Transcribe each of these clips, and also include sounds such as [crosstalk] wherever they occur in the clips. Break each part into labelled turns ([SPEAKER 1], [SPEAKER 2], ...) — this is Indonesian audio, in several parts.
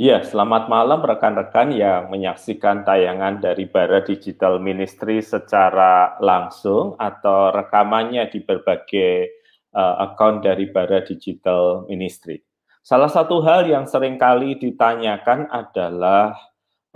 [SPEAKER 1] Ya, selamat malam rekan-rekan yang menyaksikan tayangan dari Bara Digital Ministry secara langsung atau rekamannya di berbagai uh, akun dari Bara Digital Ministry. Salah satu hal yang sering kali ditanyakan adalah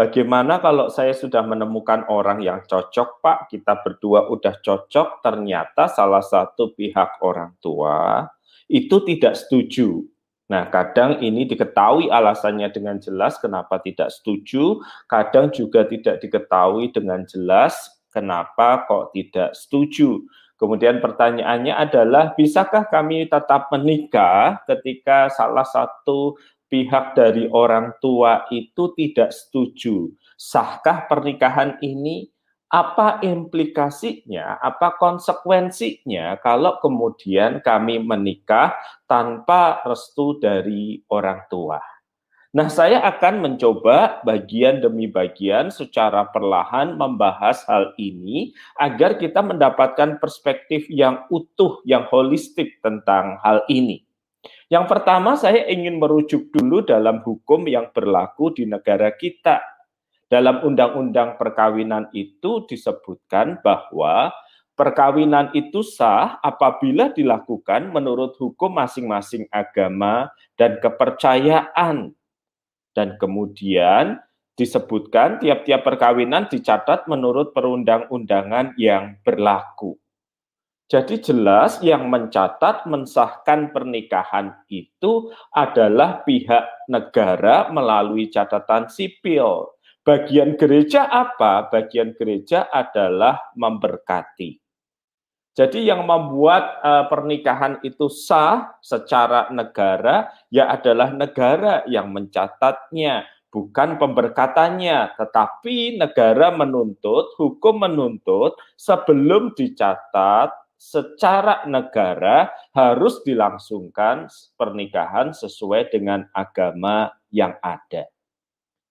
[SPEAKER 1] bagaimana kalau saya sudah menemukan orang yang cocok, Pak, kita berdua udah cocok, ternyata salah satu pihak orang tua itu tidak setuju Nah, kadang ini diketahui alasannya dengan jelas kenapa tidak setuju, kadang juga tidak diketahui dengan jelas kenapa kok tidak setuju. Kemudian pertanyaannya adalah, bisakah kami tetap menikah ketika salah satu pihak dari orang tua itu tidak setuju? Sahkah pernikahan ini apa implikasinya, apa konsekuensinya kalau kemudian kami menikah tanpa restu dari orang tua. Nah, saya akan mencoba bagian demi bagian secara perlahan membahas hal ini agar kita mendapatkan perspektif yang utuh, yang holistik tentang hal ini. Yang pertama, saya ingin merujuk dulu dalam hukum yang berlaku di negara kita, dalam undang-undang perkawinan itu disebutkan bahwa perkawinan itu sah apabila dilakukan menurut hukum masing-masing agama dan kepercayaan. Dan kemudian disebutkan tiap-tiap perkawinan dicatat menurut perundang-undangan yang berlaku. Jadi jelas yang mencatat mensahkan pernikahan itu adalah pihak negara melalui catatan sipil. Bagian gereja apa? Bagian gereja adalah memberkati. Jadi yang membuat uh, pernikahan itu sah secara negara ya adalah negara yang mencatatnya, bukan pemberkatannya, tetapi negara menuntut, hukum menuntut sebelum dicatat secara negara harus dilangsungkan pernikahan sesuai dengan agama yang ada.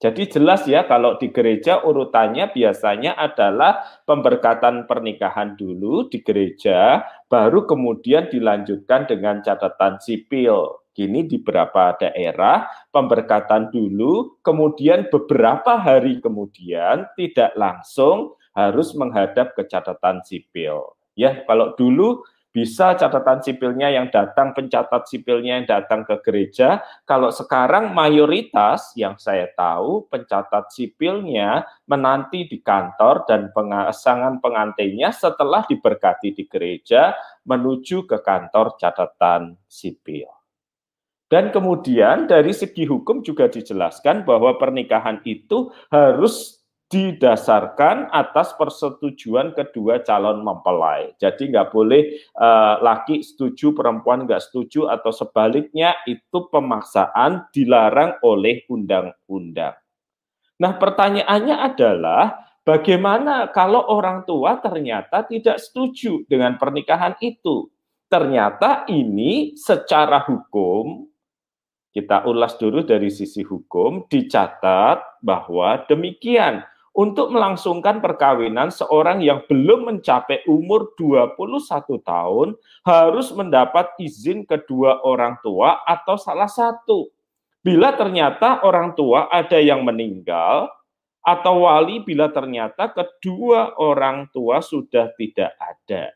[SPEAKER 1] Jadi jelas ya kalau di gereja urutannya biasanya adalah pemberkatan pernikahan dulu di gereja, baru kemudian dilanjutkan dengan catatan sipil. Kini di beberapa daerah pemberkatan dulu, kemudian beberapa hari kemudian tidak langsung harus menghadap ke catatan sipil. Ya, kalau dulu bisa catatan sipilnya yang datang, pencatat sipilnya yang datang ke gereja. Kalau sekarang mayoritas yang saya tahu pencatat sipilnya menanti di kantor dan pengasangan pengantinnya setelah diberkati di gereja menuju ke kantor catatan sipil. Dan kemudian dari segi hukum juga dijelaskan bahwa pernikahan itu harus didasarkan atas persetujuan kedua calon mempelai. Jadi nggak boleh uh, laki setuju, perempuan nggak setuju, atau sebaliknya itu pemaksaan dilarang oleh undang-undang. Nah pertanyaannya adalah bagaimana kalau orang tua ternyata tidak setuju dengan pernikahan itu? Ternyata ini secara hukum kita ulas dulu dari sisi hukum, dicatat bahwa demikian untuk melangsungkan perkawinan seorang yang belum mencapai umur 21 tahun harus mendapat izin kedua orang tua atau salah satu. Bila ternyata orang tua ada yang meninggal atau wali bila ternyata kedua orang tua sudah tidak ada.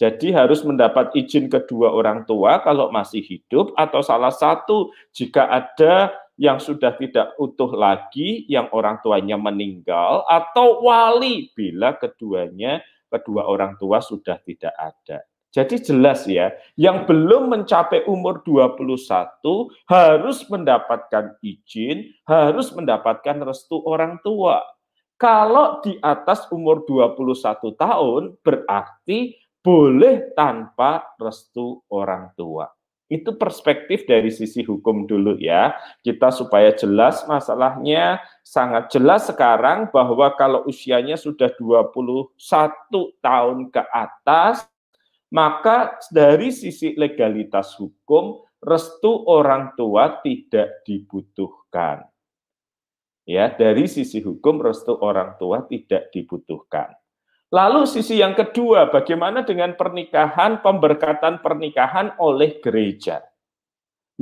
[SPEAKER 1] Jadi harus mendapat izin kedua orang tua kalau masih hidup atau salah satu jika ada yang sudah tidak utuh lagi, yang orang tuanya meninggal, atau wali bila keduanya, kedua orang tua sudah tidak ada. Jadi jelas ya, yang belum mencapai umur 21 harus mendapatkan izin, harus mendapatkan restu orang tua. Kalau di atas umur 21 tahun berarti boleh tanpa restu orang tua. Itu perspektif dari sisi hukum dulu ya. Kita supaya jelas masalahnya sangat jelas sekarang bahwa kalau usianya sudah 21 tahun ke atas, maka dari sisi legalitas hukum restu orang tua tidak dibutuhkan. Ya, dari sisi hukum restu orang tua tidak dibutuhkan. Lalu sisi yang kedua, bagaimana dengan pernikahan, pemberkatan pernikahan oleh gereja?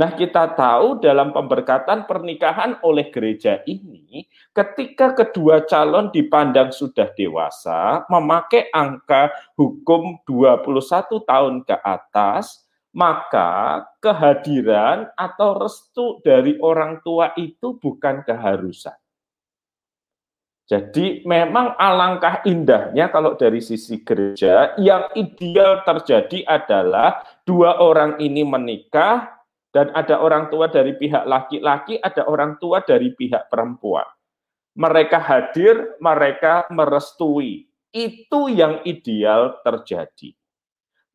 [SPEAKER 1] Nah, kita tahu dalam pemberkatan pernikahan oleh gereja ini, ketika kedua calon dipandang sudah dewasa, memakai angka hukum 21 tahun ke atas, maka kehadiran atau restu dari orang tua itu bukan keharusan. Jadi memang alangkah indahnya kalau dari sisi gereja, yang ideal terjadi adalah dua orang ini menikah, dan ada orang tua dari pihak laki-laki, ada orang tua dari pihak perempuan. Mereka hadir, mereka merestui. Itu yang ideal terjadi.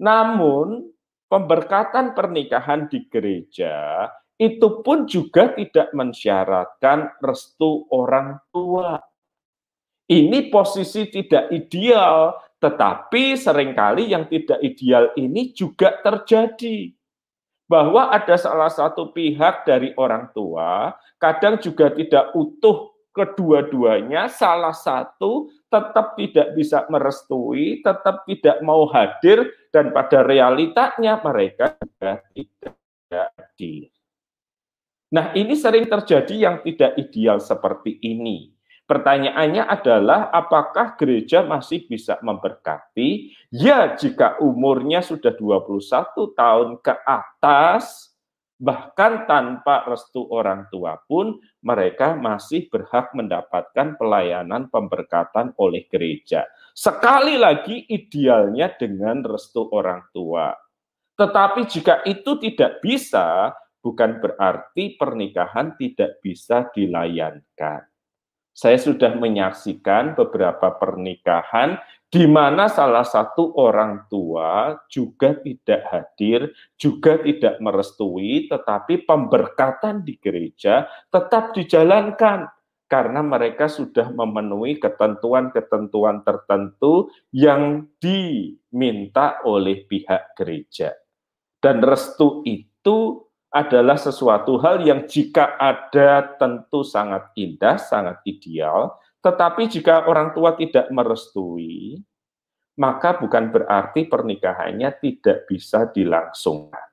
[SPEAKER 1] Namun, pemberkatan pernikahan di gereja itu pun juga tidak mensyaratkan restu orang tua. Ini posisi tidak ideal, tetapi sering kali yang tidak ideal ini juga terjadi bahwa ada salah satu pihak dari orang tua, kadang juga tidak utuh kedua-duanya, salah satu tetap tidak bisa merestui, tetap tidak mau hadir, dan pada realitanya mereka juga tidak hadir. Nah, ini sering terjadi yang tidak ideal seperti ini. Pertanyaannya adalah apakah gereja masih bisa memberkati? Ya, jika umurnya sudah 21 tahun ke atas, bahkan tanpa restu orang tua pun mereka masih berhak mendapatkan pelayanan pemberkatan oleh gereja. Sekali lagi idealnya dengan restu orang tua. Tetapi jika itu tidak bisa, bukan berarti pernikahan tidak bisa dilayankan saya sudah menyaksikan beberapa pernikahan di mana salah satu orang tua juga tidak hadir, juga tidak merestui, tetapi pemberkatan di gereja tetap dijalankan karena mereka sudah memenuhi ketentuan-ketentuan tertentu yang diminta oleh pihak gereja. Dan restu itu adalah sesuatu hal yang jika ada tentu sangat indah, sangat ideal, tetapi jika orang tua tidak merestui, maka bukan berarti pernikahannya tidak bisa dilangsungkan.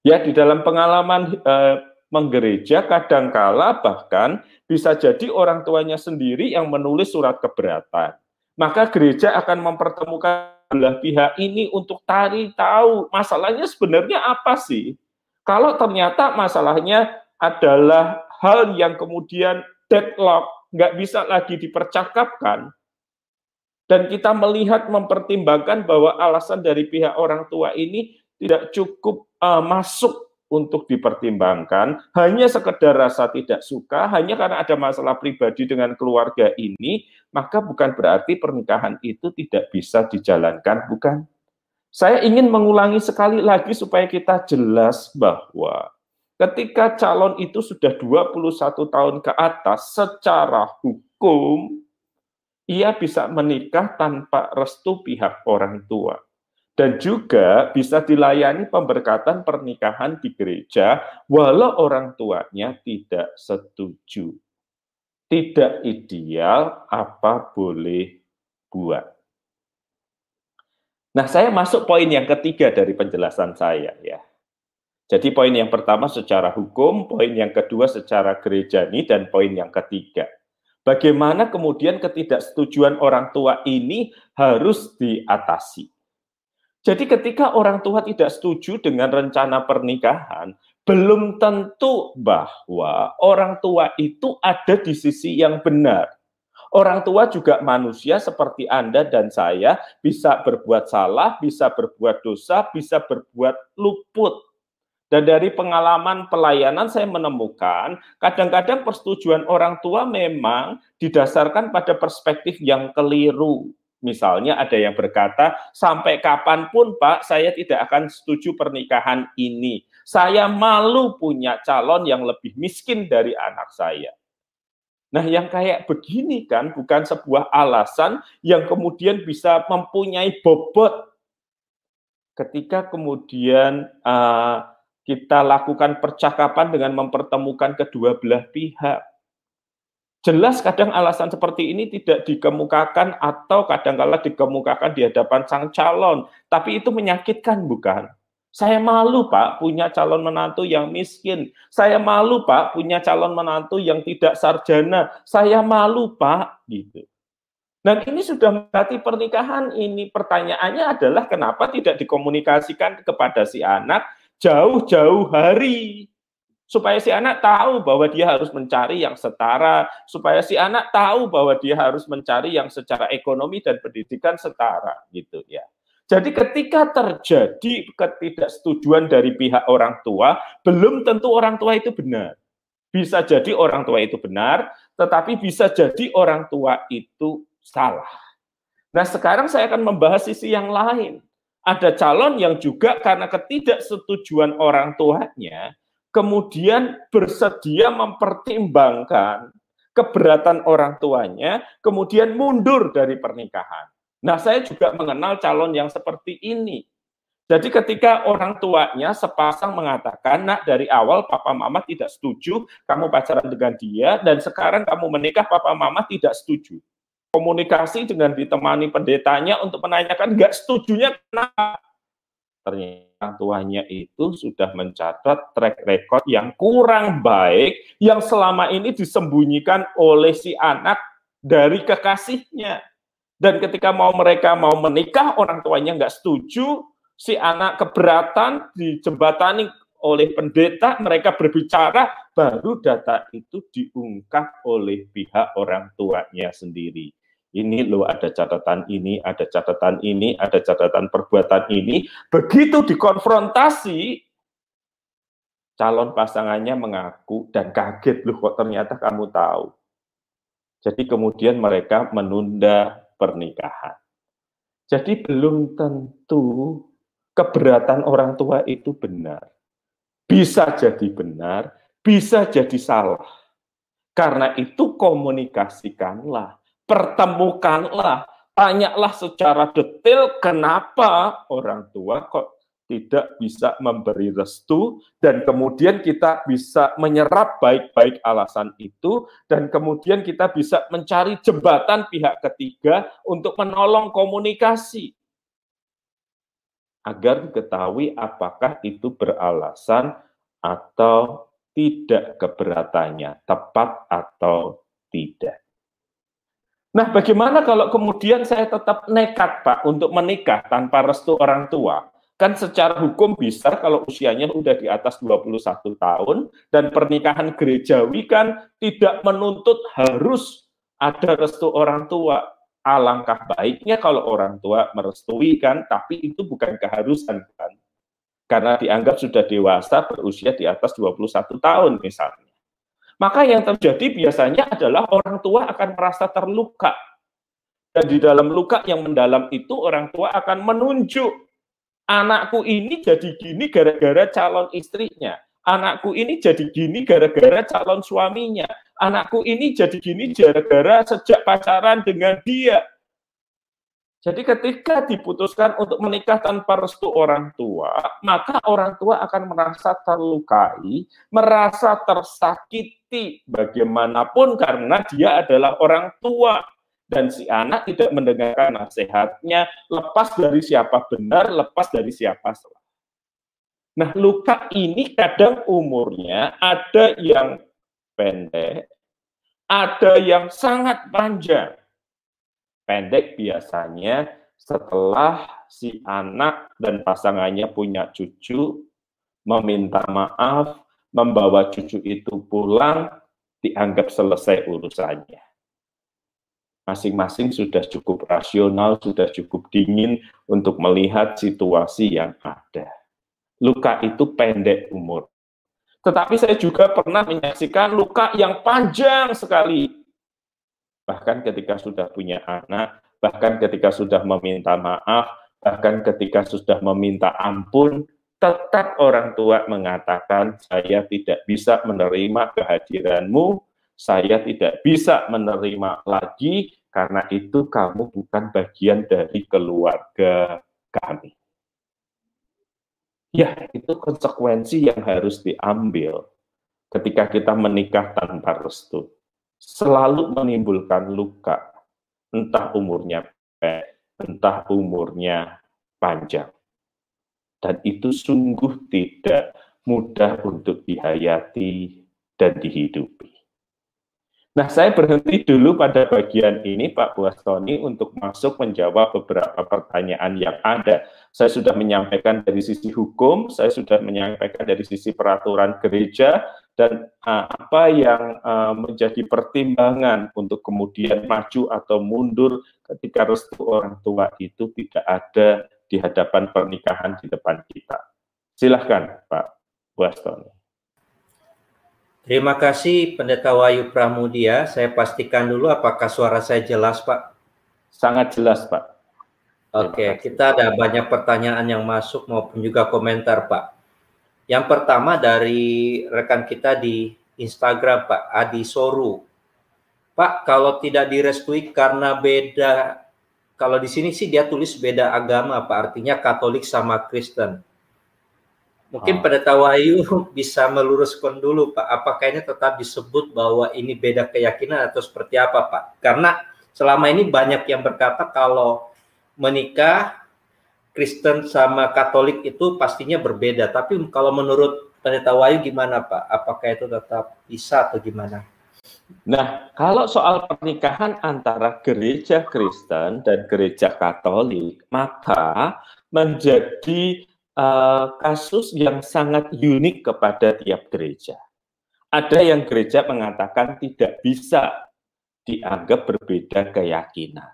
[SPEAKER 1] Ya, di dalam pengalaman eh, menggereja kadangkala bahkan bisa jadi orang tuanya sendiri yang menulis surat keberatan. Maka gereja akan mempertemukan belah pihak ini untuk cari tahu masalahnya sebenarnya apa sih? Kalau ternyata masalahnya adalah hal yang kemudian deadlock, nggak bisa lagi dipercakapkan, dan kita melihat mempertimbangkan bahwa alasan dari pihak orang tua ini tidak cukup uh, masuk untuk dipertimbangkan, hanya sekedar rasa tidak suka, hanya karena ada masalah pribadi dengan keluarga ini, maka bukan berarti pernikahan itu tidak bisa dijalankan, bukan? Saya ingin mengulangi sekali lagi supaya kita jelas bahwa ketika calon itu sudah 21 tahun ke atas secara hukum ia bisa menikah tanpa restu pihak orang tua dan juga bisa dilayani pemberkatan pernikahan di gereja walau orang tuanya tidak setuju. Tidak ideal apa boleh buat. Nah, saya masuk poin yang ketiga dari penjelasan saya ya. Jadi poin yang pertama secara hukum, poin yang kedua secara gerejani, dan poin yang ketiga. Bagaimana kemudian ketidaksetujuan orang tua ini harus diatasi. Jadi ketika orang tua tidak setuju dengan rencana pernikahan, belum tentu bahwa orang tua itu ada di sisi yang benar. Orang tua juga manusia seperti Anda dan saya bisa berbuat salah, bisa berbuat dosa, bisa berbuat luput. Dan dari pengalaman pelayanan saya menemukan kadang-kadang persetujuan orang tua memang didasarkan pada perspektif yang keliru. Misalnya ada yang berkata, sampai kapan pun Pak, saya tidak akan setuju pernikahan ini. Saya malu punya calon yang lebih miskin dari anak saya. Nah, yang kayak begini kan bukan sebuah alasan yang kemudian bisa mempunyai bobot ketika kemudian uh, kita lakukan percakapan dengan mempertemukan kedua belah pihak. Jelas kadang alasan seperti ini tidak dikemukakan atau kadang-kala dikemukakan di hadapan sang calon, tapi itu menyakitkan bukan? Saya malu, Pak, punya calon menantu yang miskin. Saya malu, Pak, punya calon menantu yang tidak sarjana. Saya malu, Pak, gitu. Dan ini sudah mendekati pernikahan ini. Pertanyaannya adalah kenapa tidak dikomunikasikan kepada si anak jauh-jauh hari supaya si anak tahu bahwa dia harus mencari yang setara, supaya si anak tahu bahwa dia harus mencari yang secara ekonomi dan pendidikan setara gitu ya. Jadi ketika terjadi ketidaksetujuan dari pihak orang tua, belum tentu orang tua itu benar. Bisa jadi orang tua itu benar, tetapi bisa jadi orang tua itu salah. Nah, sekarang saya akan membahas sisi yang lain. Ada calon yang juga karena ketidaksetujuan orang tuanya, kemudian bersedia mempertimbangkan keberatan orang tuanya, kemudian mundur dari pernikahan. Nah, saya juga mengenal calon yang seperti ini. Jadi ketika orang tuanya sepasang mengatakan, nak dari awal papa mama tidak setuju kamu pacaran dengan dia, dan sekarang kamu menikah papa mama tidak setuju. Komunikasi dengan ditemani pendetanya untuk menanyakan nggak setujunya kenapa. Ternyata tuanya itu sudah mencatat track record yang kurang baik yang selama ini disembunyikan oleh si anak dari kekasihnya dan ketika mau mereka mau menikah, orang tuanya nggak setuju, si anak keberatan dijembatani oleh pendeta, mereka berbicara, baru data itu diungkap oleh pihak orang tuanya sendiri. Ini loh ada catatan ini, ada catatan ini, ada catatan perbuatan ini. Begitu dikonfrontasi, calon pasangannya mengaku dan kaget loh kok ternyata kamu tahu. Jadi kemudian mereka menunda pernikahan. Jadi belum tentu keberatan orang tua itu benar. Bisa jadi benar, bisa jadi salah. Karena itu komunikasikanlah, pertemukanlah, tanyalah secara detail kenapa orang tua kok tidak bisa memberi restu dan kemudian kita bisa menyerap baik-baik alasan itu dan kemudian kita bisa mencari jembatan pihak ketiga untuk menolong komunikasi agar diketahui apakah itu beralasan atau tidak keberatannya, tepat atau tidak. Nah, bagaimana kalau kemudian saya tetap nekat, Pak, untuk menikah tanpa restu orang tua? Kan secara hukum bisa kalau usianya sudah di atas 21 tahun dan pernikahan gerejawi kan tidak menuntut harus ada restu orang tua. Alangkah baiknya kalau orang tua merestui kan, tapi itu bukan keharusan kan. Karena dianggap sudah dewasa berusia di atas 21 tahun misalnya. Maka yang terjadi biasanya adalah orang tua akan merasa terluka. Dan di dalam luka yang mendalam itu orang tua akan menunjuk anakku ini jadi gini gara-gara calon istrinya. Anakku ini jadi gini gara-gara calon suaminya. Anakku ini jadi gini gara-gara sejak pacaran dengan dia. Jadi ketika diputuskan untuk menikah tanpa restu orang tua, maka orang tua akan merasa terlukai, merasa tersakiti bagaimanapun karena dia adalah orang tua dan si anak tidak mendengarkan nasihatnya, lepas dari siapa benar, lepas dari siapa salah. Nah, luka ini kadang umurnya ada yang pendek, ada yang sangat panjang. Pendek biasanya setelah si anak dan pasangannya punya cucu, meminta maaf, membawa cucu itu pulang, dianggap selesai urusannya masing-masing sudah cukup rasional, sudah cukup dingin untuk melihat situasi yang ada. Luka itu pendek umur. Tetapi saya juga pernah menyaksikan luka yang panjang sekali. Bahkan ketika sudah punya anak, bahkan ketika sudah meminta maaf, bahkan ketika sudah meminta ampun, tetap orang tua mengatakan, saya tidak bisa menerima kehadiranmu, saya tidak bisa menerima lagi karena itu kamu bukan bagian dari keluarga kami. Ya, itu konsekuensi yang harus diambil ketika kita menikah tanpa restu. Selalu menimbulkan luka, entah umurnya pendek, entah umurnya panjang. dan itu sungguh tidak mudah untuk dihayati dan dihidupi. Nah, saya berhenti dulu pada bagian ini, Pak Buastoni, untuk masuk menjawab beberapa pertanyaan yang ada. Saya sudah menyampaikan dari sisi hukum, saya sudah menyampaikan dari sisi peraturan gereja, dan apa yang uh, menjadi pertimbangan untuk kemudian maju atau mundur ketika restu orang tua itu tidak ada di hadapan pernikahan di depan kita. Silahkan, Pak Buastoni.
[SPEAKER 2] Terima kasih Pendeta Wayu Pramudia. Saya pastikan dulu apakah suara saya jelas, Pak?
[SPEAKER 1] Sangat jelas, Pak.
[SPEAKER 2] Oke, kita ada banyak pertanyaan yang masuk maupun juga komentar, Pak. Yang pertama dari rekan kita di Instagram, Pak Adi Soru. Pak, kalau tidak direstui karena beda, kalau di sini sih dia tulis beda agama, Pak. Artinya Katolik sama Kristen. Mungkin oh. pada Wahyu [laughs] bisa meluruskan dulu Pak, apakah ini tetap disebut bahwa ini beda keyakinan atau seperti apa Pak? Karena selama ini banyak yang berkata kalau menikah Kristen sama Katolik itu pastinya berbeda. Tapi kalau menurut Pendeta Wahyu gimana Pak? Apakah itu tetap bisa atau gimana?
[SPEAKER 1] Nah, kalau soal pernikahan antara gereja Kristen dan gereja Katolik, maka menjadi uh, kasus yang sangat unik kepada tiap gereja. Ada yang gereja mengatakan tidak bisa dianggap berbeda keyakinan.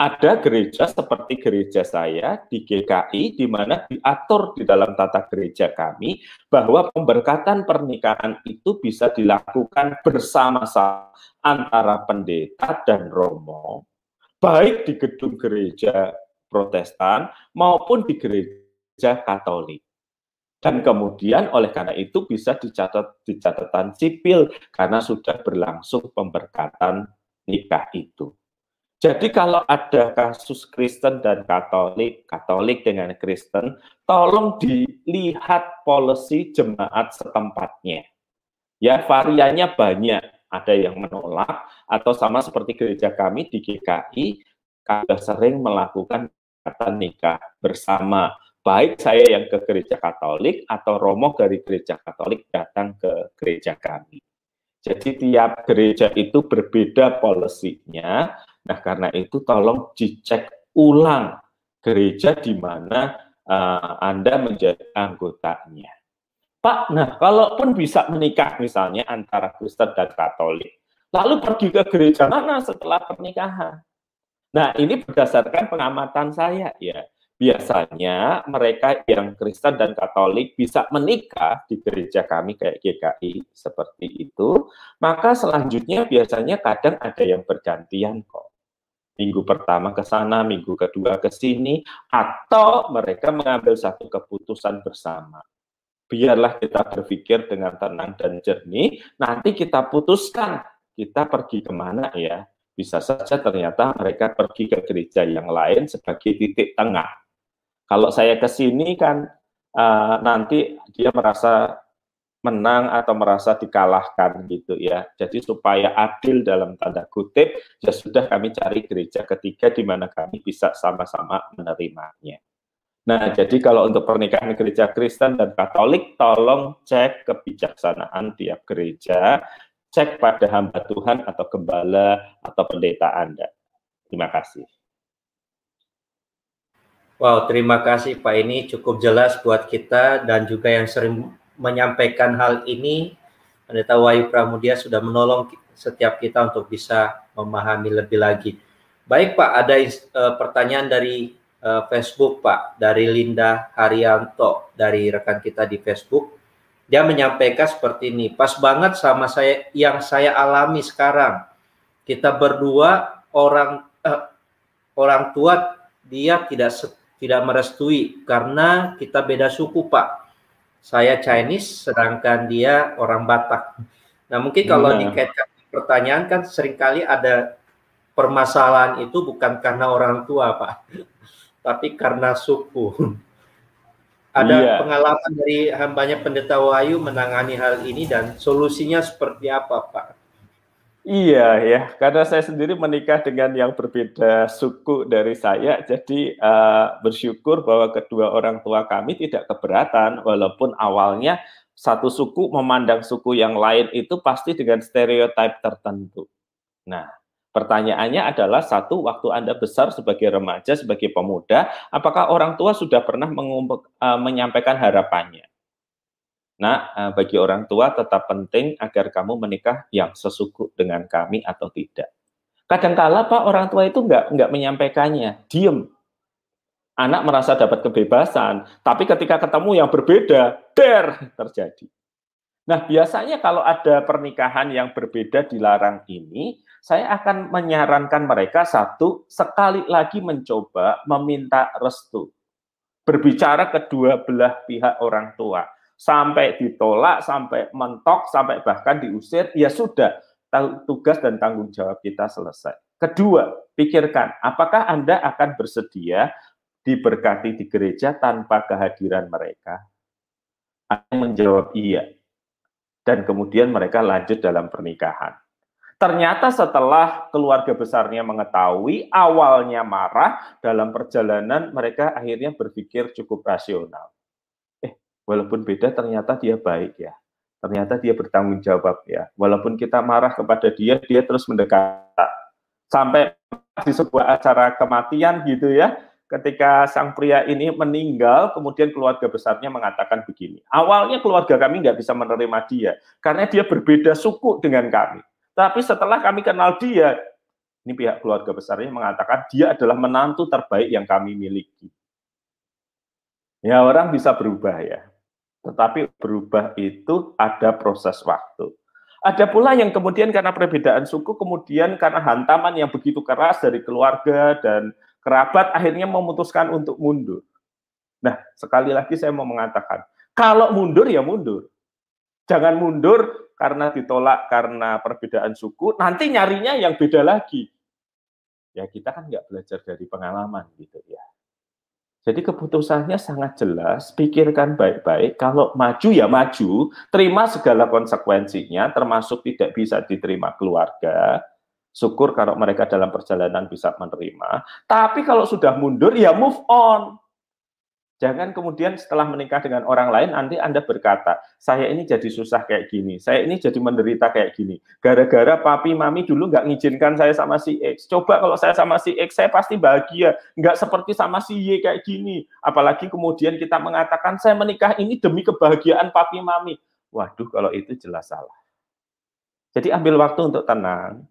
[SPEAKER 1] Ada gereja seperti gereja saya di GKI, di mana diatur di dalam tata gereja kami bahwa pemberkatan pernikahan itu bisa dilakukan bersama-sama antara pendeta dan romo, baik di gedung gereja Protestan maupun di gereja gereja Katolik. Dan kemudian oleh karena itu bisa dicatat di catatan sipil karena sudah berlangsung pemberkatan nikah itu. Jadi kalau ada kasus Kristen dan Katolik, Katolik dengan Kristen, tolong dilihat polisi jemaat setempatnya. Ya, variannya banyak. Ada yang menolak atau sama seperti gereja kami di GKI, kami sering melakukan kata nikah bersama baik saya yang ke gereja Katolik atau romo dari gereja Katolik datang ke gereja kami. Jadi tiap gereja itu berbeda polisinya. Nah, karena itu tolong dicek ulang gereja di mana uh, Anda menjadi anggotanya. Pak, nah kalaupun bisa menikah misalnya antara Kristen dan Katolik, lalu pergi ke gereja mana setelah pernikahan? Nah, ini berdasarkan pengamatan saya ya biasanya mereka yang Kristen dan Katolik bisa menikah di gereja kami kayak GKI seperti itu, maka selanjutnya biasanya kadang ada yang bergantian kok. Minggu pertama ke sana, minggu kedua ke sini, atau mereka mengambil satu keputusan bersama. Biarlah kita berpikir dengan tenang dan jernih, nanti kita putuskan kita pergi ke mana ya. Bisa saja ternyata mereka pergi ke gereja yang lain sebagai titik tengah kalau saya ke sini kan uh, nanti dia merasa menang atau merasa dikalahkan gitu ya. Jadi supaya adil dalam tanda kutip, ya sudah kami cari gereja ketiga di mana kami bisa sama-sama menerimanya. Nah, jadi kalau untuk pernikahan gereja Kristen dan Katolik, tolong cek kebijaksanaan tiap gereja, cek pada hamba Tuhan atau gembala atau pendeta Anda. Terima kasih.
[SPEAKER 2] Wow, terima kasih Pak. Ini cukup jelas buat kita dan juga yang sering menyampaikan hal ini. Pendeta Wahyu Pramudia sudah menolong setiap kita untuk bisa memahami lebih lagi. Baik Pak, ada uh, pertanyaan dari uh, Facebook Pak, dari Linda Haryanto, dari rekan kita di Facebook. Dia menyampaikan seperti ini, pas banget sama saya yang saya alami sekarang. Kita berdua orang uh, orang tua dia tidak tidak merestui karena kita beda suku Pak. Saya Chinese sedangkan dia orang Batak. Nah mungkin kalau nah. dikaitkan pertanyaan kan sering kali ada permasalahan itu bukan karena orang tua Pak, [laughs] tapi karena suku. Ada iya. pengalaman dari hambanya Pendeta Wahyu menangani hal ini dan solusinya seperti apa Pak?
[SPEAKER 1] Iya ya, karena saya sendiri menikah dengan yang berbeda suku dari saya, jadi uh, bersyukur bahwa kedua orang tua kami tidak keberatan, walaupun awalnya satu suku memandang suku yang lain itu pasti dengan stereotip tertentu. Nah, pertanyaannya adalah satu, waktu Anda besar sebagai remaja, sebagai pemuda, apakah orang tua sudah pernah uh, menyampaikan harapannya? Nah, bagi orang tua tetap penting agar kamu menikah yang sesuku dengan kami atau tidak. Kadangkala Pak orang tua itu nggak nggak menyampaikannya, diem. Anak merasa dapat kebebasan, tapi ketika ketemu yang berbeda, der terjadi. Nah, biasanya kalau ada pernikahan yang berbeda dilarang ini, saya akan menyarankan mereka satu, sekali lagi mencoba meminta restu. Berbicara kedua belah pihak orang tua sampai ditolak, sampai mentok, sampai bahkan diusir, ya sudah, tugas dan tanggung jawab kita selesai. Kedua, pikirkan, apakah Anda akan bersedia diberkati di gereja tanpa kehadiran mereka? Anda menjawab iya. Dan kemudian mereka lanjut dalam pernikahan. Ternyata setelah keluarga besarnya mengetahui, awalnya marah, dalam perjalanan mereka akhirnya berpikir cukup rasional walaupun beda ternyata dia baik ya. Ternyata dia bertanggung jawab ya. Walaupun kita marah kepada dia, dia terus mendekat. Sampai di sebuah acara kematian gitu ya, ketika sang pria ini meninggal, kemudian keluarga besarnya mengatakan begini. Awalnya keluarga kami nggak bisa menerima dia, karena dia berbeda suku dengan kami. Tapi setelah kami kenal dia, ini pihak keluarga besarnya mengatakan dia adalah menantu terbaik yang kami miliki. Ya orang bisa berubah ya. Tetapi berubah itu ada proses waktu. Ada pula yang kemudian karena perbedaan suku, kemudian karena hantaman yang begitu keras dari keluarga dan kerabat, akhirnya memutuskan untuk mundur. Nah, sekali lagi saya mau mengatakan, kalau mundur ya mundur. Jangan mundur karena ditolak karena perbedaan suku, nanti nyarinya yang beda lagi. Ya kita kan nggak belajar dari pengalaman gitu ya. Jadi keputusannya sangat jelas, pikirkan baik-baik, kalau maju ya maju, terima segala konsekuensinya, termasuk tidak bisa diterima keluarga, syukur kalau mereka dalam perjalanan bisa menerima, tapi kalau sudah mundur ya move on, Jangan kemudian setelah menikah dengan orang lain, nanti Anda berkata, saya ini jadi susah kayak gini, saya ini jadi menderita kayak gini. Gara-gara papi mami dulu nggak ngizinkan saya sama si X. Coba kalau saya sama si X, saya pasti bahagia. Nggak seperti sama si Y kayak gini. Apalagi kemudian kita mengatakan, saya menikah ini demi kebahagiaan papi mami. Waduh, kalau itu jelas salah. Jadi ambil waktu untuk tenang.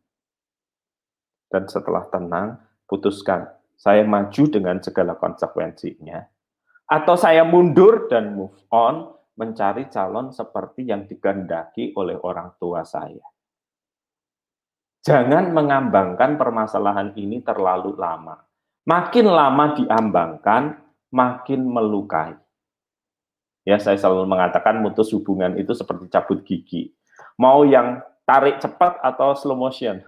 [SPEAKER 1] Dan setelah tenang, putuskan. Saya maju dengan segala konsekuensinya atau saya mundur dan move on mencari calon seperti yang dikehendaki oleh orang tua saya. Jangan mengambangkan permasalahan ini terlalu lama. Makin lama diambangkan, makin melukai. Ya, saya selalu mengatakan mutus hubungan itu seperti cabut gigi. Mau yang tarik cepat atau slow motion?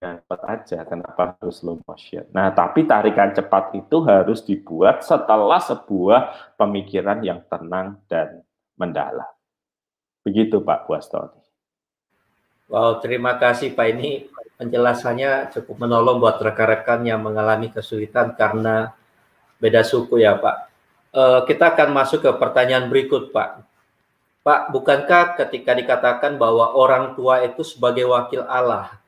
[SPEAKER 1] Cepat aja, kenapa harus slow motion? Nah, tapi tarikan cepat itu harus dibuat setelah sebuah pemikiran yang tenang dan mendalam. Begitu Pak Buastoni.
[SPEAKER 2] Wow, terima kasih Pak. Ini penjelasannya cukup menolong buat rekan-rekan yang mengalami kesulitan karena beda suku ya Pak. Uh, kita akan masuk ke pertanyaan berikut Pak. Pak, bukankah ketika dikatakan bahwa orang tua itu sebagai wakil Allah,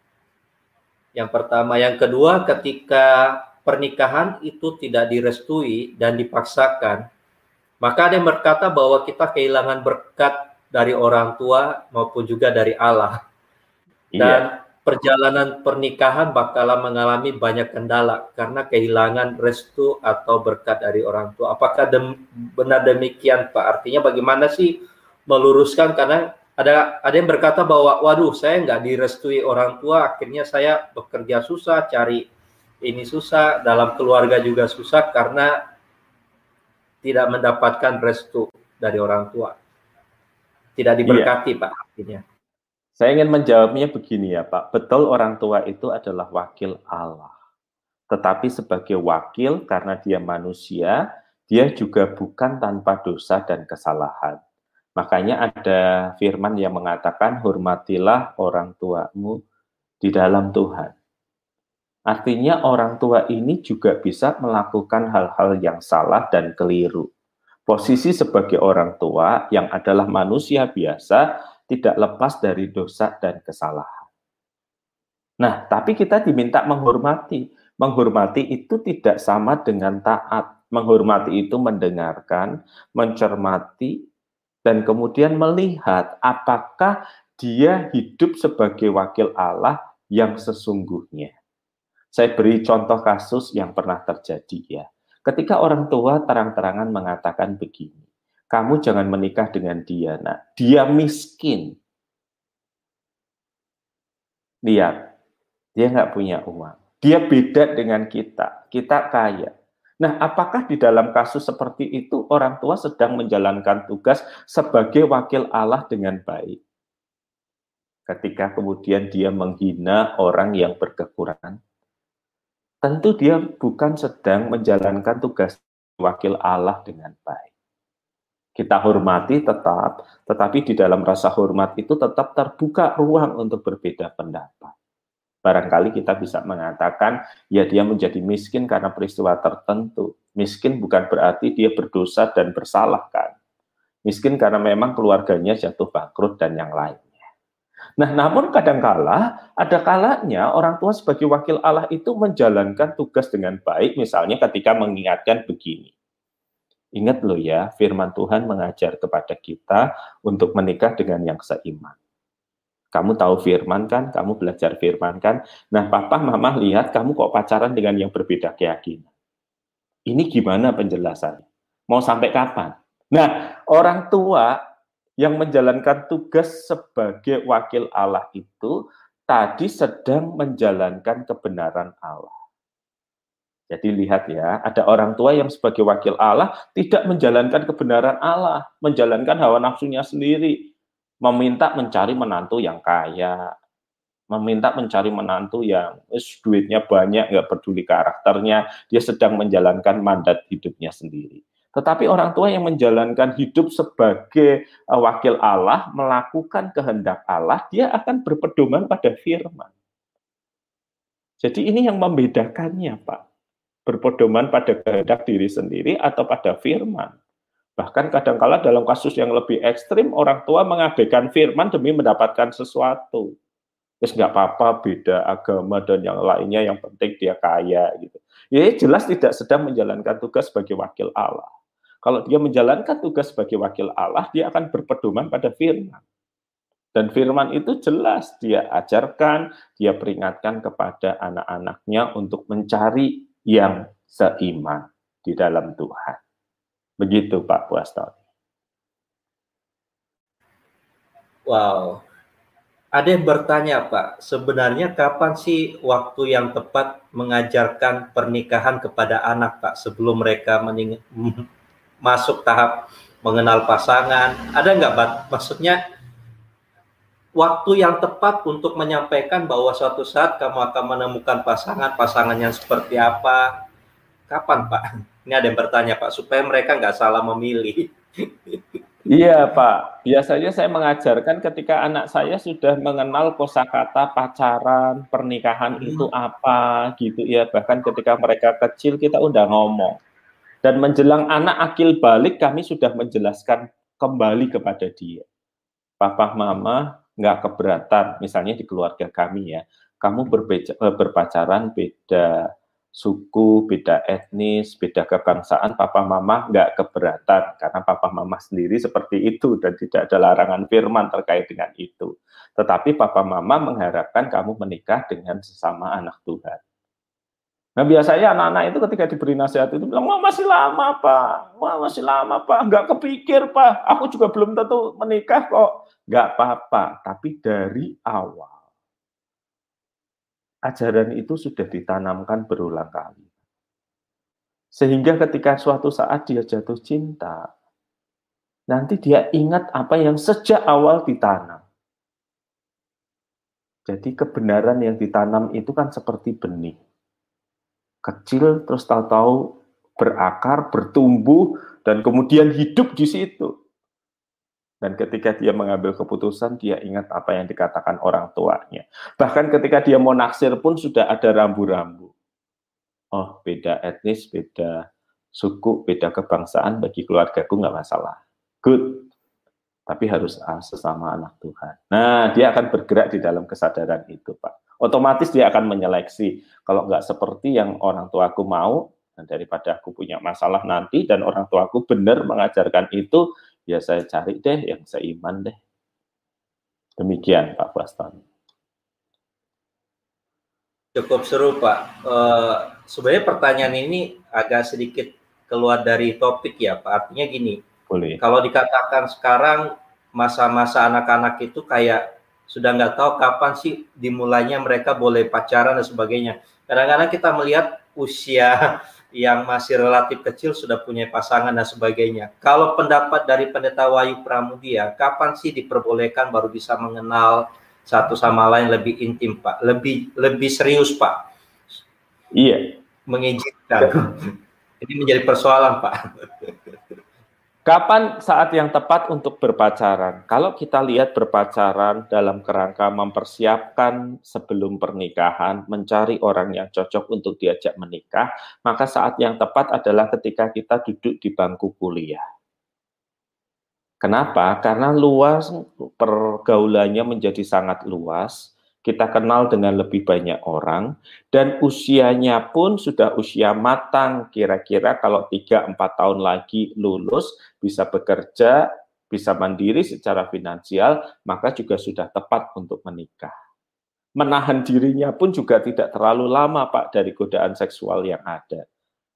[SPEAKER 2] yang pertama, yang kedua, ketika pernikahan itu tidak direstui dan dipaksakan, maka ada yang berkata bahwa kita kehilangan berkat dari orang tua maupun juga dari Allah. Iya. Dan iya. perjalanan pernikahan bakal mengalami banyak kendala karena kehilangan restu atau berkat dari orang tua. Apakah dem benar demikian, Pak? Artinya bagaimana sih meluruskan karena ada ada yang berkata bahwa waduh saya nggak direstui orang tua akhirnya saya bekerja susah cari ini susah dalam keluarga juga susah karena tidak mendapatkan restu dari orang tua. Tidak diberkati iya. pak artinya.
[SPEAKER 1] Saya ingin menjawabnya begini ya pak. Betul orang tua itu adalah wakil Allah. Tetapi sebagai wakil karena dia manusia dia juga bukan tanpa dosa dan kesalahan Makanya ada firman yang mengatakan hormatilah orang tuamu di dalam Tuhan. Artinya orang tua ini juga bisa melakukan hal-hal yang salah dan keliru. Posisi sebagai orang tua yang adalah manusia biasa tidak lepas dari dosa dan kesalahan. Nah, tapi kita diminta menghormati. Menghormati itu tidak sama dengan taat. Menghormati itu mendengarkan, mencermati, dan kemudian melihat apakah dia hidup sebagai wakil Allah yang sesungguhnya. Saya beri contoh kasus yang pernah terjadi ya. Ketika orang tua terang-terangan mengatakan begini, kamu jangan menikah dengan dia, nak. Dia miskin. Lihat, dia nggak punya uang. Dia beda dengan kita. Kita kaya. Nah, apakah di dalam kasus seperti itu orang tua sedang menjalankan tugas sebagai wakil Allah dengan baik? Ketika kemudian dia menghina orang yang berkekurangan, tentu dia bukan sedang menjalankan tugas wakil Allah dengan baik. Kita hormati tetap, tetapi di dalam rasa hormat itu tetap terbuka ruang untuk berbeda pendapat. Barangkali kita bisa mengatakan, ya dia menjadi miskin karena peristiwa tertentu. Miskin bukan berarti dia berdosa dan bersalah kan. Miskin karena memang keluarganya jatuh bangkrut dan yang lainnya. Nah, namun kadangkala ada kalanya orang tua sebagai wakil Allah itu menjalankan tugas dengan baik, misalnya ketika mengingatkan begini. Ingat loh ya, firman Tuhan mengajar kepada kita untuk menikah dengan yang seiman. Kamu tahu firman kan, kamu belajar firman kan. Nah, papa, mama lihat kamu kok pacaran dengan yang berbeda keyakinan. Ini gimana penjelasannya? Mau sampai kapan? Nah, orang tua yang menjalankan tugas sebagai wakil Allah itu tadi sedang menjalankan kebenaran Allah. Jadi lihat ya, ada orang tua yang sebagai wakil Allah tidak menjalankan kebenaran Allah, menjalankan hawa nafsunya sendiri, meminta mencari menantu yang kaya, meminta mencari menantu yang is, duitnya banyak, nggak peduli karakternya, dia sedang menjalankan mandat hidupnya sendiri. Tetapi orang tua yang menjalankan hidup sebagai uh, wakil Allah, melakukan kehendak Allah, dia akan berpedoman pada firman. Jadi ini yang membedakannya, Pak. Berpedoman pada kehendak diri sendiri atau pada firman. Bahkan kadangkala dalam kasus yang lebih ekstrim, orang tua mengabaikan firman demi mendapatkan sesuatu. Terus nggak apa-apa, beda agama dan yang lainnya, yang penting dia kaya gitu. Ya jelas tidak sedang menjalankan tugas sebagai wakil Allah. Kalau dia menjalankan tugas sebagai wakil Allah, dia akan berpedoman pada firman. Dan firman itu jelas dia ajarkan, dia peringatkan kepada anak-anaknya untuk mencari yang seiman di dalam Tuhan. Begitu Pak Puastoni.
[SPEAKER 2] Wow. Ada yang bertanya Pak, sebenarnya kapan sih waktu yang tepat mengajarkan pernikahan kepada anak Pak sebelum mereka [laughs] masuk tahap mengenal pasangan? Ada nggak Pak? Maksudnya waktu yang tepat untuk menyampaikan bahwa suatu saat kamu akan menemukan pasangan, pasangan yang seperti apa? Kapan Pak? Ini ada yang bertanya Pak, supaya mereka nggak salah memilih.
[SPEAKER 1] Iya Pak, biasanya saya mengajarkan ketika anak saya sudah mengenal kosakata pacaran, pernikahan hmm. itu apa gitu ya. Bahkan ketika mereka kecil kita udah ngomong. Dan menjelang anak akil balik kami sudah menjelaskan kembali kepada dia. Papa mama nggak keberatan, misalnya di keluarga kami ya, kamu berbeca, eh, berpacaran beda suku, beda etnis, beda kebangsaan, papa mama nggak keberatan karena papa mama sendiri seperti itu dan tidak ada larangan firman terkait dengan itu. Tetapi papa mama mengharapkan kamu menikah dengan sesama anak Tuhan. Nah biasanya anak-anak itu ketika diberi nasihat itu bilang, wah masih lama pak, wah masih lama pak, nggak kepikir pak, aku juga belum tentu menikah kok. Nggak apa-apa, tapi dari awal ajaran itu sudah ditanamkan berulang kali. Sehingga ketika suatu saat dia jatuh cinta, nanti dia ingat apa yang sejak awal ditanam. Jadi kebenaran yang ditanam itu kan seperti benih. Kecil terus tahu-tahu berakar, bertumbuh, dan kemudian hidup di situ. Dan ketika dia mengambil keputusan, dia ingat apa yang dikatakan orang tuanya. Bahkan ketika dia mau naksir pun sudah ada rambu-rambu. Oh, beda etnis, beda suku, beda kebangsaan, bagi keluargaku nggak masalah. Good. Tapi harus ah, sesama anak Tuhan. Nah, dia akan bergerak di dalam kesadaran itu, Pak. Otomatis dia akan menyeleksi. Kalau nggak seperti yang orang tuaku mau, dan daripada aku punya masalah nanti dan orang tuaku benar mengajarkan itu, ya saya cari deh yang seiman deh. Demikian Pak Baston.
[SPEAKER 2] Cukup seru Pak. Uh, sebenarnya pertanyaan ini agak sedikit keluar dari topik ya Pak. Artinya gini, Boleh. kalau dikatakan sekarang masa-masa anak-anak itu kayak sudah nggak tahu kapan sih dimulainya mereka boleh pacaran dan sebagainya. Kadang-kadang kita melihat usia yang masih relatif kecil sudah punya pasangan dan sebagainya. Kalau pendapat dari Pendeta Wahyu Pramudia, kapan sih diperbolehkan baru bisa mengenal satu sama lain lebih intim, Pak? Lebih lebih serius, Pak?
[SPEAKER 1] Iya.
[SPEAKER 2] Mengizinkan. [laughs] Ini menjadi persoalan, Pak. [laughs]
[SPEAKER 1] Kapan saat yang tepat untuk berpacaran? Kalau kita lihat berpacaran dalam kerangka mempersiapkan sebelum pernikahan, mencari orang yang cocok untuk diajak menikah, maka saat yang tepat adalah ketika kita duduk di bangku kuliah. Kenapa? Karena luas pergaulannya menjadi sangat luas kita kenal dengan lebih banyak orang, dan usianya pun sudah usia matang, kira-kira kalau 3-4 tahun lagi lulus, bisa bekerja, bisa mandiri secara finansial, maka juga sudah tepat untuk menikah. Menahan dirinya pun juga tidak terlalu lama, Pak, dari godaan seksual yang ada.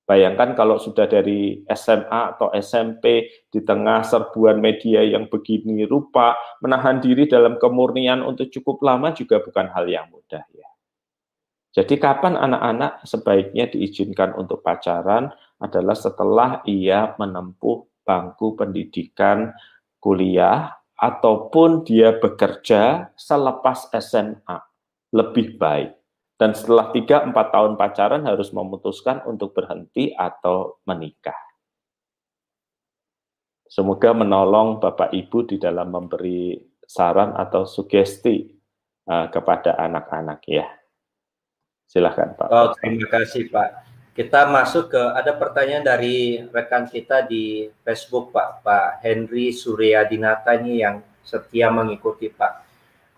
[SPEAKER 1] Bayangkan kalau sudah dari SMA atau SMP di tengah serbuan media yang begini rupa, menahan diri dalam kemurnian untuk cukup lama juga bukan hal yang mudah ya. Jadi kapan anak-anak sebaiknya diizinkan untuk pacaran adalah setelah ia menempuh bangku pendidikan kuliah ataupun dia bekerja selepas SMA lebih baik. Dan setelah 3-4 tahun pacaran harus memutuskan untuk berhenti atau menikah. Semoga menolong Bapak Ibu di dalam memberi saran atau sugesti uh, kepada anak-anak ya. Silahkan Pak.
[SPEAKER 2] Oh, terima kasih Pak. Kita masuk ke ada pertanyaan dari rekan kita di Facebook Pak, Pak Henry Suryadinata ini yang setia mengikuti Pak.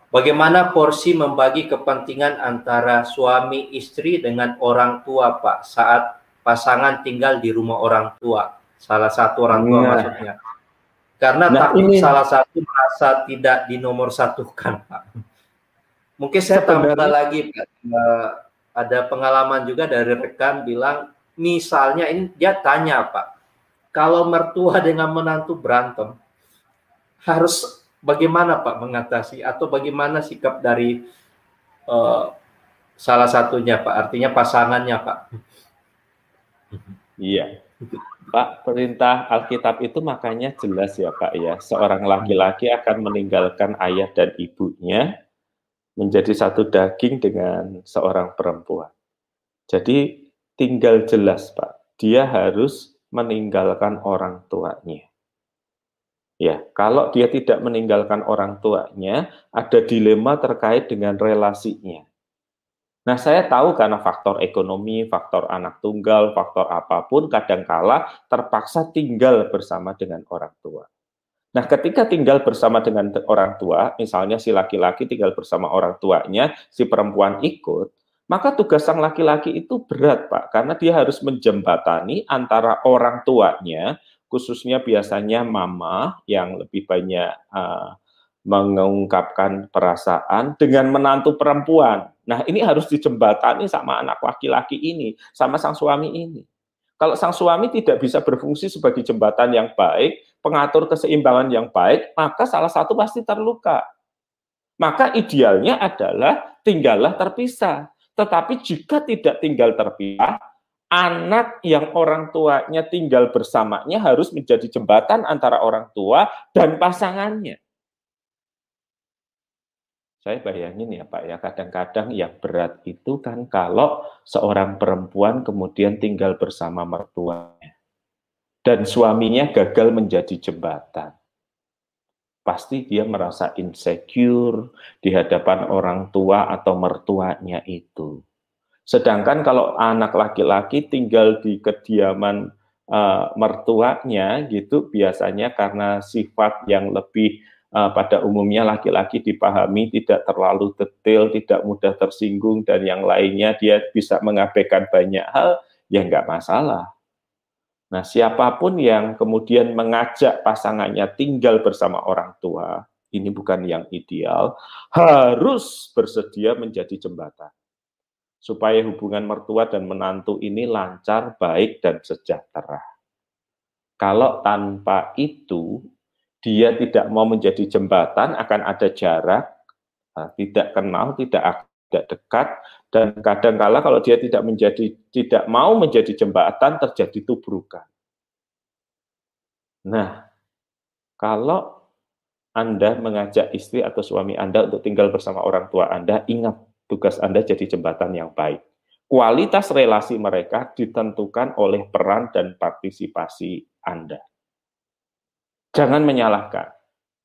[SPEAKER 2] Bagaimana porsi membagi kepentingan antara suami istri dengan orang tua, Pak, saat pasangan tinggal di rumah orang tua, salah satu orang tua nah. maksudnya. Karena nah, takut ini... salah satu merasa tidak dinomor satukan, Pak. Mungkin saya tambah lagi, Pak. Eh, ada pengalaman juga dari rekan bilang, misalnya ini dia tanya, Pak, kalau mertua dengan menantu berantem, harus bagaimana Pak mengatasi atau bagaimana sikap dari uh, salah satunya Pak, artinya pasangannya Pak?
[SPEAKER 1] Iya, Pak, perintah Alkitab itu makanya jelas ya Pak ya, seorang laki-laki akan meninggalkan ayah dan ibunya menjadi satu daging dengan seorang perempuan. Jadi tinggal jelas Pak, dia harus meninggalkan orang tuanya. Ya, kalau dia tidak meninggalkan orang tuanya, ada dilema terkait dengan relasinya. Nah, saya tahu karena faktor ekonomi, faktor anak tunggal, faktor apa pun, kadangkala terpaksa tinggal bersama dengan orang tua. Nah, ketika tinggal bersama dengan orang tua, misalnya si laki-laki tinggal bersama orang tuanya, si perempuan ikut, maka tugas sang laki-laki itu berat, Pak, karena dia harus menjembatani antara orang tuanya khususnya biasanya mama yang lebih banyak uh, mengungkapkan perasaan dengan menantu perempuan. Nah, ini harus dijembatani sama anak laki-laki ini, sama sang suami ini. Kalau sang suami tidak bisa berfungsi sebagai jembatan yang baik, pengatur keseimbangan yang baik, maka salah satu pasti terluka. Maka idealnya adalah tinggallah terpisah. Tetapi jika tidak tinggal terpisah, anak yang orang tuanya tinggal bersamanya harus menjadi jembatan antara orang tua dan pasangannya. Saya bayangin ya Pak ya, kadang-kadang yang berat itu kan kalau seorang perempuan kemudian tinggal bersama mertuanya dan suaminya gagal menjadi jembatan. pasti dia merasa insecure di hadapan orang tua atau mertuanya itu. Sedangkan kalau anak laki-laki tinggal di kediaman uh, mertuanya gitu biasanya karena sifat yang lebih uh, pada umumnya laki-laki dipahami tidak terlalu detail, tidak mudah tersinggung dan yang lainnya dia bisa mengabaikan banyak hal ya nggak masalah. Nah, siapa pun yang kemudian mengajak pasangannya tinggal bersama orang tua, ini bukan yang ideal, harus bersedia menjadi jembatan. Supaya hubungan mertua dan menantu ini lancar, baik, dan sejahtera. Kalau tanpa itu, dia tidak mau menjadi jembatan, akan ada jarak, eh, tidak kenal, tidak tidak dekat, dan kadang-kala kalau dia tidak menjadi tidak mau menjadi jembatan terjadi tubrukan. Nah, kalau Anda mengajak istri atau suami Anda untuk tinggal bersama orang tua Anda, ingat tugas Anda jadi jembatan yang baik. Kualitas relasi mereka ditentukan oleh peran dan partisipasi Anda. Jangan menyalahkan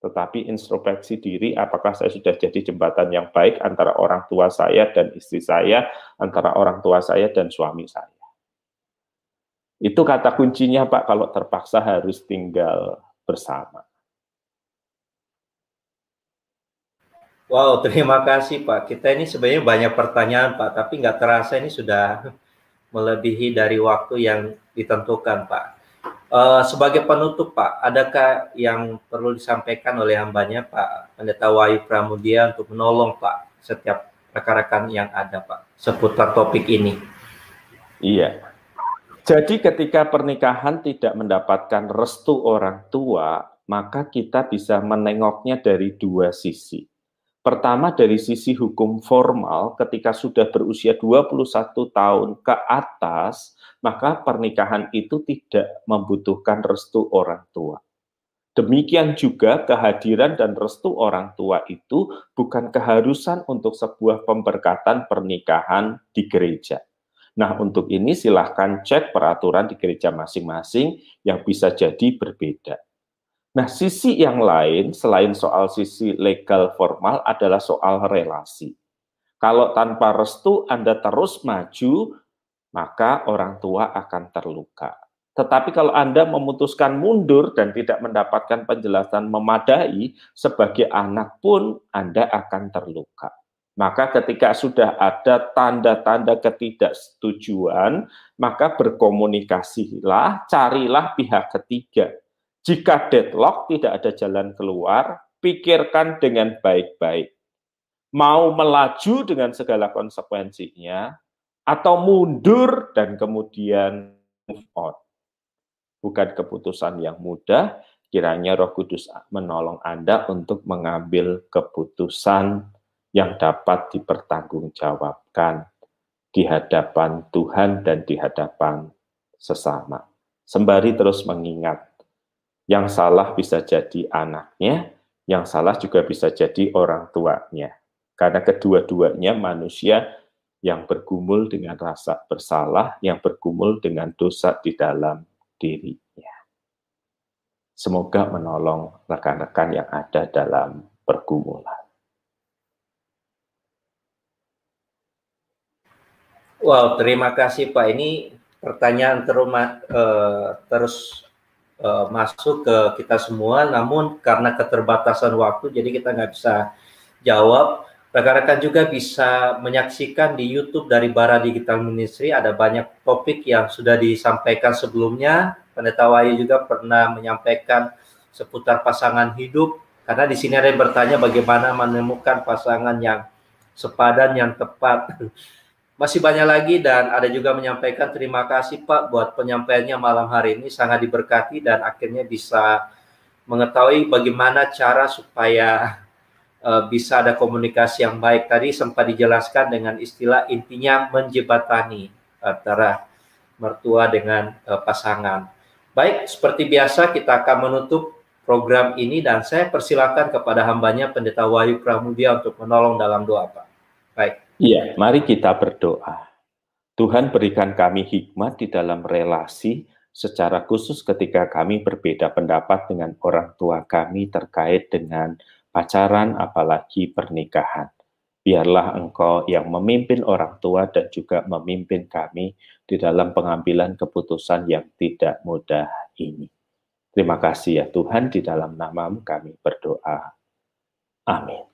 [SPEAKER 1] tetapi introspeksi diri apakah saya sudah jadi jembatan yang baik antara orang tua saya dan istri saya, antara orang tua saya dan suami saya. Itu kata kuncinya Pak kalau terpaksa harus tinggal bersama.
[SPEAKER 2] Wow, [laughs] terima kasih Pak. Kita ini sebenarnya banyak pertanyaan Pak, tapi nggak terasa ini sudah melebihi dari waktu yang ditentukan Pak. Uh, sebagai penutup Pak, adakah yang perlu disampaikan oleh hambanya Pak Pendeta Wahyu Pramudia untuk menolong Pak setiap rekan-rekan yang ada Pak seputar topik ini?
[SPEAKER 1] Iya. Jadi ketika pernikahan tidak mendapatkan restu orang tua, maka kita bisa menengoknya dari dua sisi. Pertama dari sisi hukum formal, ketika sudah berusia 21 tahun ke atas, maka pernikahan itu tidak membutuhkan restu orang tua. Demikian juga kehadiran dan restu orang tua itu bukan keharusan untuk sebuah pemberkatan pernikahan di gereja. Nah, untuk ini silahkan cek peraturan di gereja masing-masing yang bisa jadi berbeda. Nah, sisi yang lain selain soal sisi legal formal adalah soal relasi. Kalau tanpa restu Anda terus maju, maka orang tua akan terluka. Tetapi kalau Anda memutuskan mundur dan tidak mendapatkan penjelasan memadai, sebagai anak pun Anda akan terluka. Maka ketika sudah ada tanda-tanda ketidaksetujuan, maka berkomunikasilah, carilah pihak ketiga. Jika deadlock tidak ada jalan keluar, pikirkan dengan baik-baik. Mau melaju dengan segala konsekuensinya, atau mundur dan kemudian move on. Bukan keputusan yang mudah, kiranya Roh Kudus menolong Anda untuk mengambil keputusan yang dapat dipertanggungjawabkan di hadapan Tuhan dan di hadapan sesama. Sembari terus mengingat, yang salah bisa jadi anaknya, yang salah juga bisa jadi orang tuanya. Karena kedua-duanya manusia yang bergumul dengan rasa bersalah, yang bergumul dengan dosa di dalam dirinya. Semoga menolong rekan-rekan yang ada dalam pergumulan.
[SPEAKER 2] Wow, terima kasih Pak. Ini pertanyaan teruma, uh, terus uh, masuk ke kita semua, namun karena keterbatasan waktu, jadi kita nggak bisa jawab. Rekan-rekan juga bisa menyaksikan di YouTube dari Bara Digital Ministry ada banyak topik yang sudah disampaikan sebelumnya. Pendeta Wahyu juga pernah menyampaikan seputar pasangan hidup karena di sini ada yang bertanya bagaimana menemukan pasangan yang sepadan yang tepat. [laughs] Masih banyak lagi dan ada juga menyampaikan terima kasih Pak buat penyampaiannya malam hari ini sangat diberkati dan akhirnya bisa mengetahui bagaimana cara supaya uh, [laughs] bisa ada komunikasi yang baik. Tadi sempat dijelaskan dengan istilah intinya menjebatani antara mertua dengan uh, pasangan. Baik, seperti biasa kita akan menutup program ini dan saya persilakan kepada hambanya Pendeta Wahyu Pramudia untuk menolong dalam doa, Pak. Baik.
[SPEAKER 1] Iya, mari kita berdoa. Tuhan berikan kami hikmat di dalam relasi secara khusus ketika kami berbeda pendapat dengan orang tua kami terkait dengan pacaran apalagi pernikahan. Biarlah engkau yang memimpin orang tua dan juga memimpin kami di dalam pengambilan keputusan yang tidak mudah ini. Terima kasih ya Tuhan, di dalam namamu kami berdoa. Amin.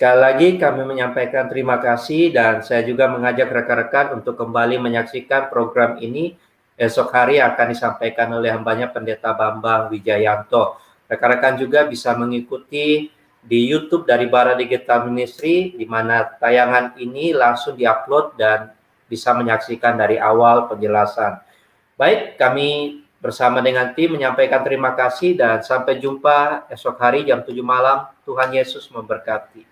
[SPEAKER 2] Sekali lagi kami menyampaikan terima kasih dan saya juga mengajak rekan-rekan untuk kembali menyaksikan program ini esok hari akan disampaikan oleh hambanya Pendeta Bambang Wijayanto. Rekan-rekan juga bisa mengikuti di YouTube dari Bara Digital Ministry di mana tayangan ini langsung diupload dan bisa menyaksikan dari awal penjelasan. Baik, kami bersama dengan tim menyampaikan terima kasih dan sampai jumpa esok hari jam 7 malam. Tuhan Yesus memberkati.